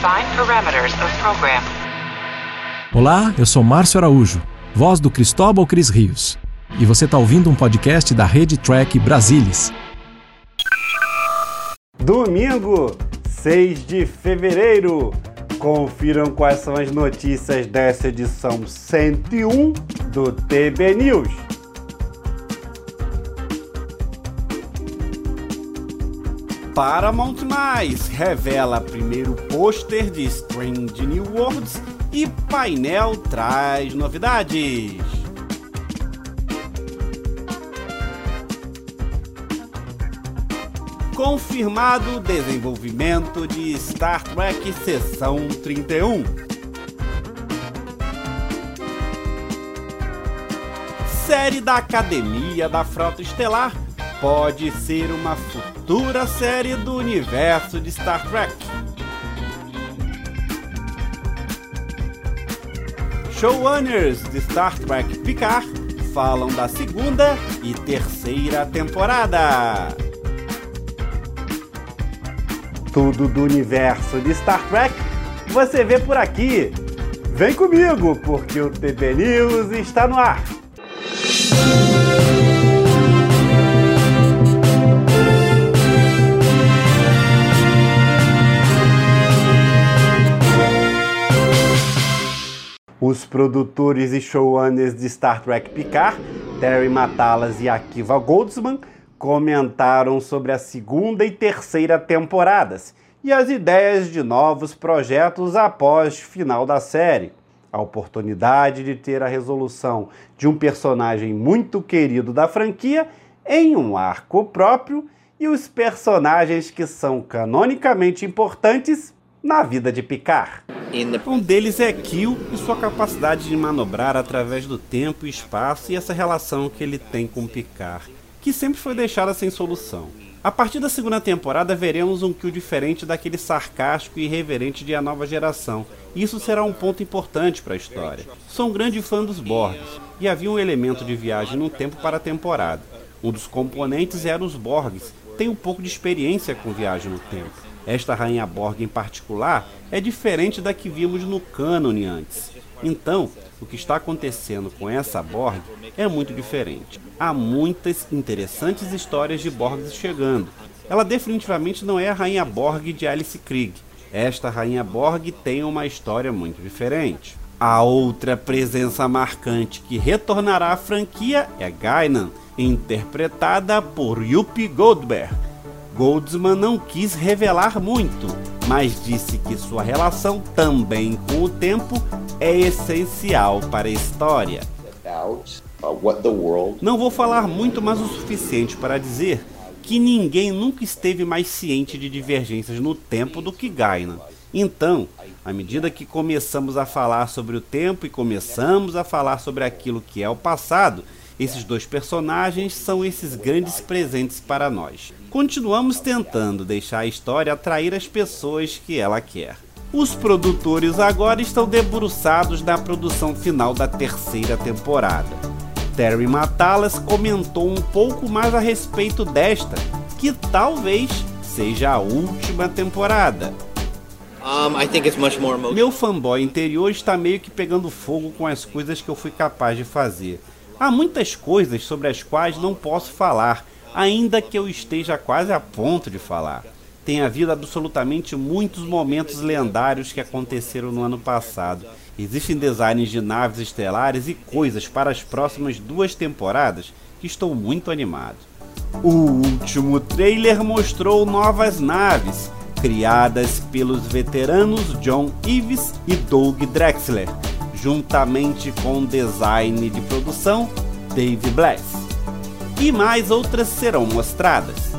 Define parameters of program. Olá, eu sou Márcio Araújo, voz do Cristóbal Cris Rios. E você está ouvindo um podcast da Rede Track Brasilis. Domingo, 6 de fevereiro. Confiram quais são as notícias dessa edição 101 do TB News. Paramount Mais revela primeiro pôster de Strange New Worlds e painel traz novidades. Confirmado desenvolvimento de Star Trek Seção 31. Série da Academia da Frota Estelar pode ser uma futura série do universo de Star Trek. Showrunners de Star Trek Picard falam da segunda e terceira temporada. Tudo do universo de Star Trek você vê por aqui. Vem comigo, porque o TB News está no ar. Os produtores e showrunners de Star Trek Picard, Terry Matalas e Akiva Goldsman, comentaram sobre a segunda e terceira temporadas e as ideias de novos projetos após o final da série. A oportunidade de ter a resolução de um personagem muito querido da franquia em um arco próprio e os personagens que são canonicamente importantes na vida de Picard. Um deles é Kill e sua capacidade de manobrar através do tempo e espaço e essa relação que ele tem com Picard, que sempre foi deixada sem solução. A partir da segunda temporada veremos um Kill diferente daquele sarcástico e irreverente de A Nova Geração, e isso será um ponto importante para a história. Sou um grande fã dos Borgs, e havia um elemento de viagem no tempo para a temporada. Um dos componentes era os Borgs, tem um pouco de experiência com viagem no tempo. Esta rainha Borg em particular é diferente da que vimos no cânone antes. Então, o que está acontecendo com essa Borg é muito diferente. Há muitas interessantes histórias de Borgs chegando. Ela definitivamente não é a rainha Borg de Alice Krieg. Esta rainha Borg tem uma história muito diferente. A outra presença marcante que retornará à franquia é Gainan, interpretada por Yuppie Goldberg Goldsman não quis revelar muito, mas disse que sua relação também com o tempo é essencial para a história. Não vou falar muito, mas o suficiente para dizer que ninguém nunca esteve mais ciente de divergências no tempo do que Gainan. Então, à medida que começamos a falar sobre o tempo e começamos a falar sobre aquilo que é o passado, esses dois personagens são esses grandes presentes para nós. Continuamos tentando deixar a história atrair as pessoas que ela quer. Os produtores agora estão debruçados na produção final da terceira temporada. Terry Matalas comentou um pouco mais a respeito desta, que talvez seja a última temporada. Meu fanboy interior está meio que pegando fogo com as coisas que eu fui capaz de fazer. Há muitas coisas sobre as quais não posso falar, ainda que eu esteja quase a ponto de falar. Tem havido absolutamente muitos momentos lendários que aconteceram no ano passado. Existem designs de naves estelares e coisas para as próximas duas temporadas que estou muito animado. O último trailer mostrou novas naves, criadas pelos veteranos John Ives e Doug Drexler, juntamente com design de produção Dave Bless. E mais outras serão mostradas.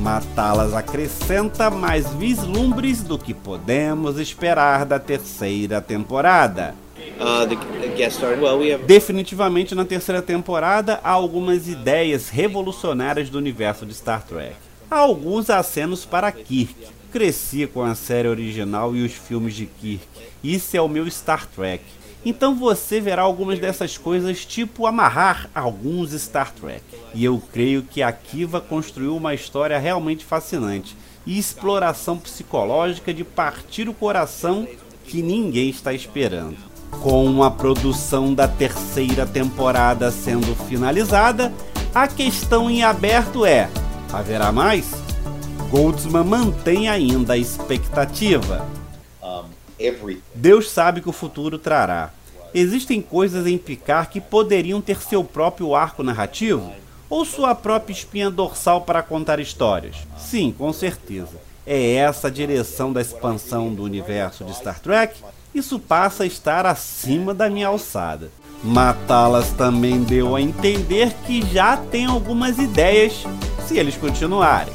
Matá-las acrescenta mais vislumbres do que podemos esperar da terceira temporada. Uh, the, the guest star. Well, we have... Definitivamente na terceira temporada há algumas ideias revolucionárias do universo de Star Trek. Há alguns acenos para Kirk. Cresci com a série original e os filmes de Kirk. Isso é o meu Star Trek. Então você verá algumas dessas coisas, tipo amarrar alguns Star Trek. E eu creio que a Kiva construiu uma história realmente fascinante. e exploração psicológica de partir o coração que ninguém está esperando. Com a produção da terceira temporada sendo finalizada, a questão em aberto é: haverá mais? Goldsman mantém ainda a expectativa. Deus sabe que o futuro trará. Existem coisas em Picard que poderiam ter seu próprio arco narrativo? Ou sua própria espinha dorsal para contar histórias? Sim, com certeza. É essa a direção da expansão do universo de Star Trek? Isso passa a estar acima da minha alçada. Matá-las também deu a entender que já tem algumas ideias se eles continuarem.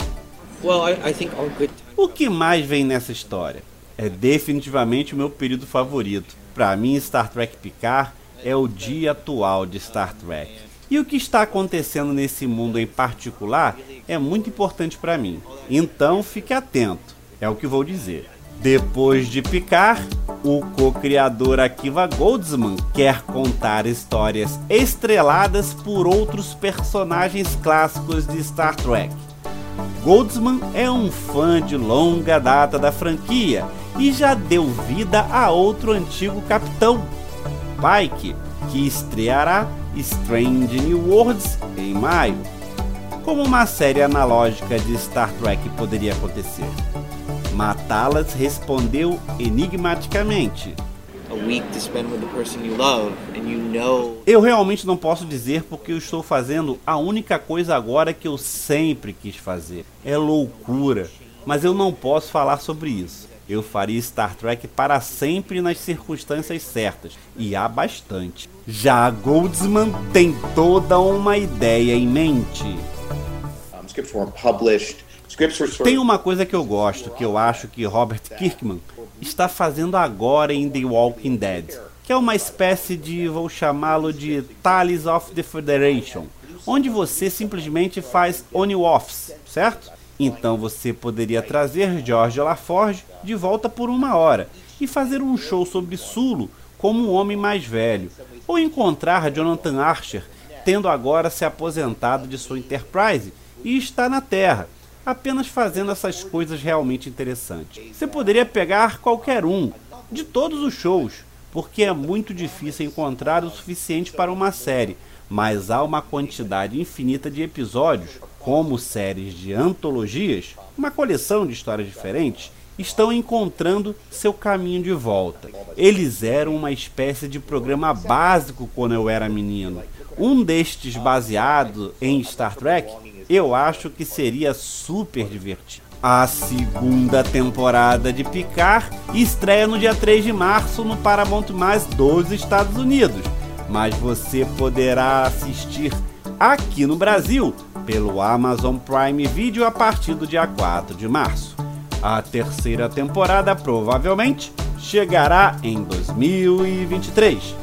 O que mais vem nessa história? É definitivamente o meu período favorito. Para mim, Star Trek Picard é o dia atual de Star Trek. E o que está acontecendo nesse mundo em particular é muito importante para mim. Então fique atento, é o que vou dizer. Depois de Picard, o co-criador Akiva Goldsman quer contar histórias estreladas por outros personagens clássicos de Star Trek. Goldsman é um fã de longa data da franquia e já deu vida a outro antigo capitão, Pike, que estreará Strange New Worlds em maio. Como uma série analógica de Star Trek poderia acontecer? Matá-las respondeu enigmaticamente. Eu realmente não posso dizer porque eu estou fazendo a única coisa agora que eu sempre quis fazer. É loucura, mas eu não posso falar sobre isso. Eu faria Star Trek para sempre nas circunstâncias certas, e há bastante. Já Goldsman tem toda uma ideia em mente. Tem uma coisa que eu gosto, que eu acho que Robert Kirkman está fazendo agora em The Walking Dead, que é uma espécie de, vou chamá-lo de Tales of the Federation, onde você simplesmente faz on-offs, certo? Então você poderia trazer George LaForge de volta por uma hora e fazer um show sobre Sulo como um homem mais velho, ou encontrar Jonathan Archer tendo agora se aposentado de sua Enterprise e está na Terra, apenas fazendo essas coisas realmente interessantes. Você poderia pegar qualquer um de todos os shows, porque é muito difícil encontrar o suficiente para uma série, mas há uma quantidade infinita de episódios como séries de antologias, uma coleção de histórias diferentes, estão encontrando seu caminho de volta. Eles eram uma espécie de programa básico quando eu era menino. Um destes baseado em Star Trek, eu acho que seria super divertido. A segunda temporada de Picard estreia no dia 3 de março no Paramount Mais dos Estados Unidos, mas você poderá assistir aqui no Brasil pelo Amazon Prime Video a partir do dia 4 de março. A terceira temporada provavelmente chegará em 2023.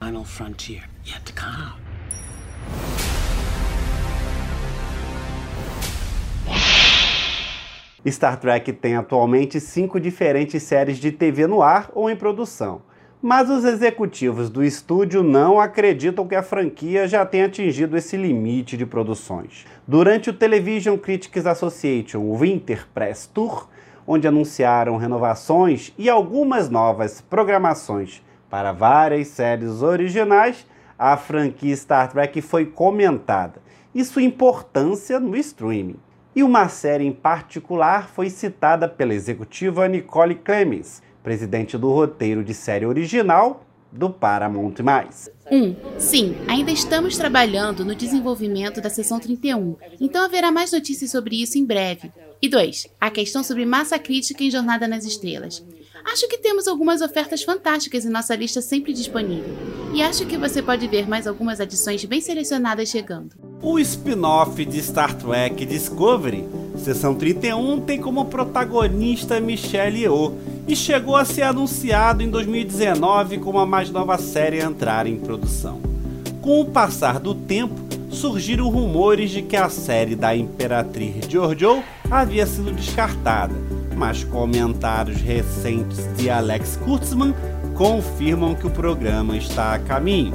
Final frontier yet to come. Star Trek tem atualmente cinco diferentes séries de TV no ar ou em produção. Mas os executivos do estúdio não acreditam que a franquia já tenha atingido esse limite de produções. Durante o Television Critics Association Winter Press Tour, onde anunciaram renovações e algumas novas programações para várias séries originais, a franquia Star Trek foi comentada e sua importância no streaming. E uma série em particular foi citada pela executiva Nicole Clemens, presidente do roteiro de série original do Paramount+. 1. Um, sim, ainda estamos trabalhando no desenvolvimento da sessão 31, então haverá mais notícias sobre isso em breve. E 2. A questão sobre massa crítica em Jornada nas Estrelas. Acho que temos algumas ofertas fantásticas em nossa lista sempre disponível. E acho que você pode ver mais algumas adições bem selecionadas chegando. O spin-off de Star Trek Discovery, Sessão 31, tem como protagonista Michelle Yeoh e chegou a ser anunciado em 2019 como a mais nova série a entrar em produção. Com o passar do tempo, surgiram rumores de que a série da Imperatriz Giorgio havia sido descartada, mas comentários recentes de Alex Kurtzman confirmam que o programa está a caminho.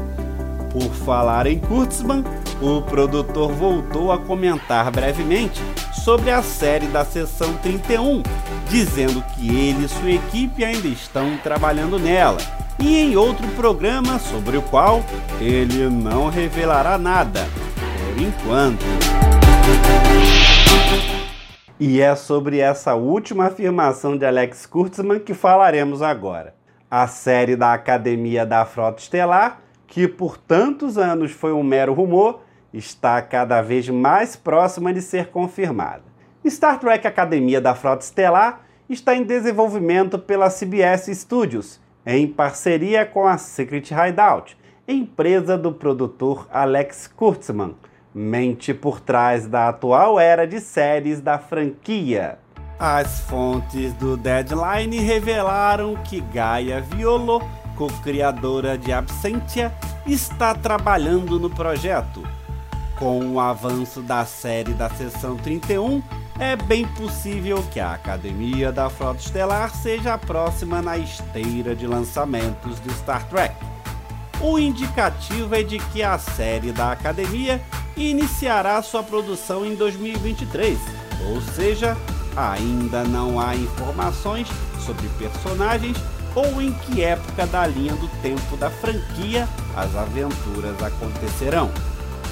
Por falar em Kurtzman, o produtor voltou a comentar brevemente sobre a série da Seção 31, dizendo que ele e sua equipe ainda estão trabalhando nela, e em outro programa sobre o qual ele não revelará nada, por enquanto. E é sobre essa última afirmação de Alex Kurtzman que falaremos agora. A série da Academia da Frota Estelar, que por tantos anos foi um mero rumor, está cada vez mais próxima de ser confirmada. Star Trek Academia da Frota Estelar está em desenvolvimento pela CBS Studios, em parceria com a Secret Hideout, empresa do produtor Alex Kurtzman mente por trás da atual era de séries da franquia. As fontes do Deadline revelaram que Gaia Violo, co-criadora de Absentia, está trabalhando no projeto. Com o avanço da série da Seção 31, é bem possível que a Academia da Frota Estelar seja a próxima na esteira de lançamentos de Star Trek. O indicativo é de que a série da Academia iniciará sua produção em 2023, ou seja, ainda não há informações sobre personagens ou em que época da linha do tempo da franquia as aventuras acontecerão.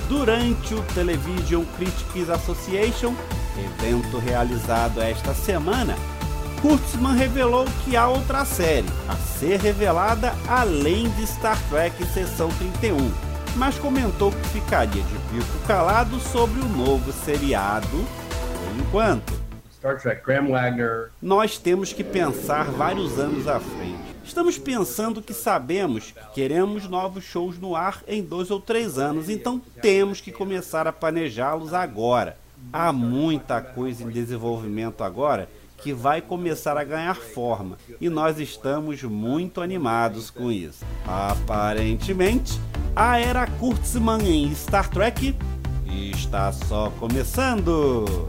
Durante o Television Critics Association, evento realizado esta semana, Kurtzman revelou que há outra série a ser revelada além de Star Trek Seção 31 mas comentou que ficaria de bico calado sobre o novo seriado por enquanto. Star Trek, Graham Wagner. Nós temos que pensar vários anos à frente. Estamos pensando que sabemos que queremos novos shows no ar em dois ou três anos, então temos que começar a planejá-los agora. Há muita coisa em desenvolvimento agora que vai começar a ganhar forma e nós estamos muito animados com isso. Aparentemente, a era Kurtzman em Star Trek está só começando.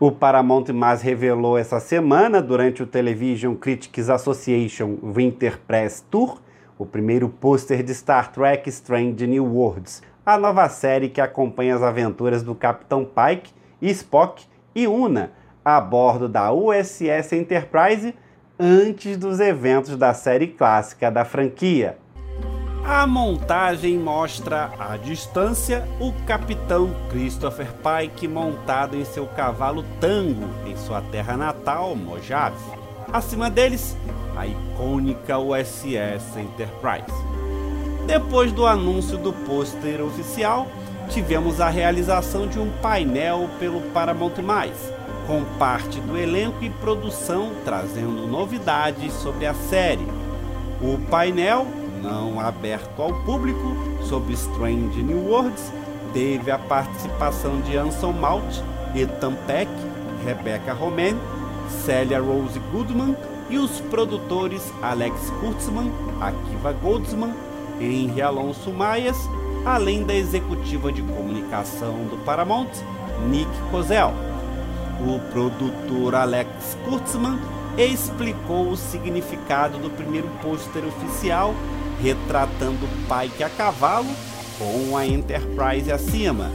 O Paramount mais revelou essa semana, durante o Television Critics Association Winter Press Tour, o primeiro pôster de Star Trek Strange New Worlds, a nova série que acompanha as aventuras do Capitão Pike, Spock e Una a bordo da USS Enterprise antes dos eventos da série clássica da franquia. A montagem mostra à distância o capitão Christopher Pike montado em seu cavalo Tango em sua terra natal, Mojave. Acima deles, a icônica USS Enterprise. Depois do anúncio do pôster oficial, tivemos a realização de um painel pelo Paramount+, com parte do elenco e produção trazendo novidades sobre a série. O painel, não aberto ao público, sobre Strange New Worlds, teve a participação de Anson Mount, Ethan Peck, Rebecca Romain, Celia Rose Goodman e os produtores Alex Kurtzman, Akiva Goldsman, Henry Alonso Maias, além da executiva de comunicação do Paramount, Nick Kozel. O produtor Alex Kurtzman explicou o significado do primeiro pôster oficial, retratando Pike a cavalo com a Enterprise acima.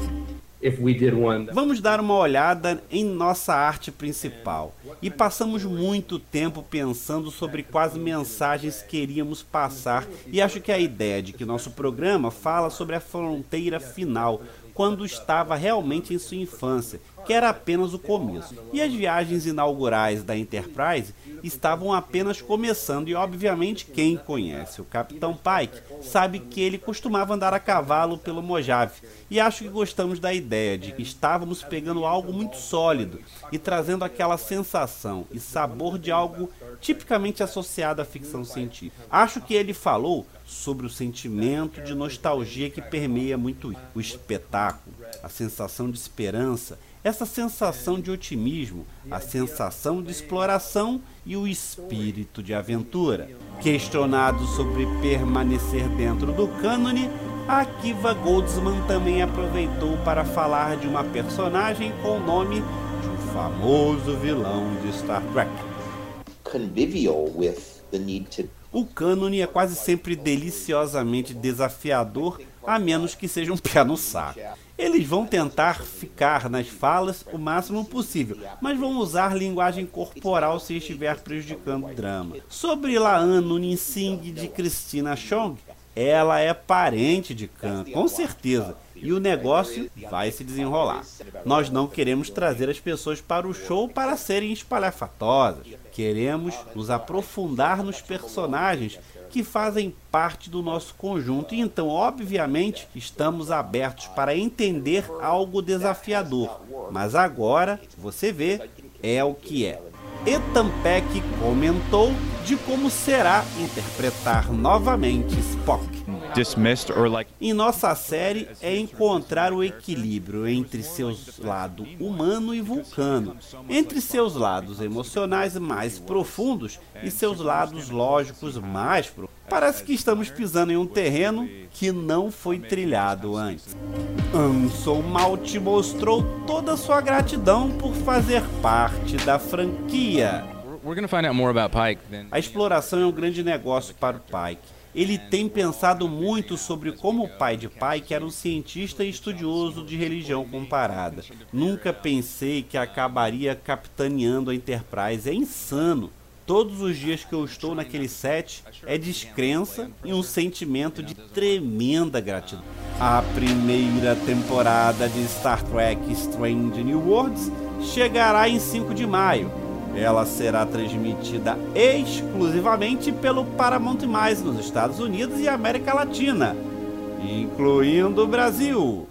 Vamos dar uma olhada em nossa arte principal. E passamos muito tempo pensando sobre quais mensagens queríamos passar, e acho que a ideia de que nosso programa fala sobre a fronteira final, quando estava realmente em sua infância, que era apenas o começo. E as viagens inaugurais da Enterprise estavam apenas começando e obviamente quem conhece o Capitão Pike sabe que ele costumava andar a cavalo pelo Mojave. E acho que gostamos da ideia de que estávamos pegando algo muito sólido e trazendo aquela sensação e sabor de algo tipicamente associado à ficção científica. Acho que ele falou sobre o sentimento de nostalgia que permeia muito o espetáculo, a sensação de esperança, essa sensação de otimismo, a sensação de exploração e o espírito de aventura. Questionado sobre permanecer dentro do cânone, Akiva Goldsman também aproveitou para falar de uma personagem com o nome de um famoso vilão de Star Trek. Convivial with the need to o cânone é quase sempre deliciosamente desafiador, a menos que seja um pé no saco. Eles vão tentar ficar nas falas o máximo possível, mas vão usar linguagem corporal se estiver prejudicando o drama. Sobre Laan Nunin Singh de Christina Chong, ela é parente de Khan, com certeza, e o negócio vai se desenrolar. Nós não queremos trazer as pessoas para o show para serem espalhafatosas. Queremos nos aprofundar nos personagens que fazem parte do nosso conjunto. E então, obviamente, estamos abertos para entender algo desafiador. Mas agora, você vê, é o que é. Ethan Peck comentou de como será interpretar novamente Spock. Em nossa série é encontrar o equilíbrio entre seus lados humano e vulcano, entre seus lados emocionais mais profundos e seus lados lógicos mais profundos. Parece que estamos pisando em um terreno que não foi trilhado antes. Anson Malt mostrou toda sua gratidão por fazer parte da franquia. A exploração é um grande negócio para o Pike. Ele tem pensado muito sobre como o pai de Pike era um cientista e estudioso de religião comparada. Nunca pensei que acabaria capitaneando a Enterprise. É insano. Todos os dias que eu estou naquele set é descrença e um sentimento de tremenda gratidão. A primeira temporada de Star Trek Strange New Worlds chegará em 5 de maio. Ela será transmitida exclusivamente pelo Paramount+, nos Estados Unidos e América Latina, incluindo o Brasil.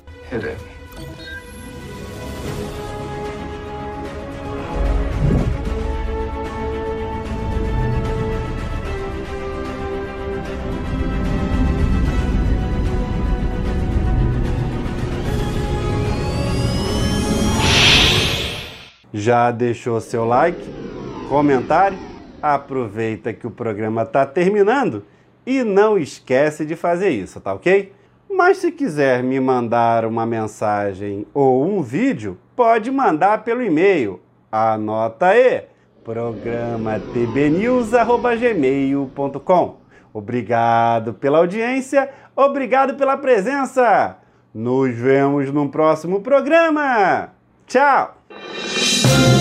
Já deixou seu like, comentário? Aproveita que o programa está terminando e não esquece de fazer isso, tá ok? Mas se quiser me mandar uma mensagem ou um vídeo, pode mandar pelo e-mail. Anota aí, programa tbnews@gmail.com. Obrigado pela audiência, obrigado pela presença. Nos vemos no próximo programa. Tchau. Thank you.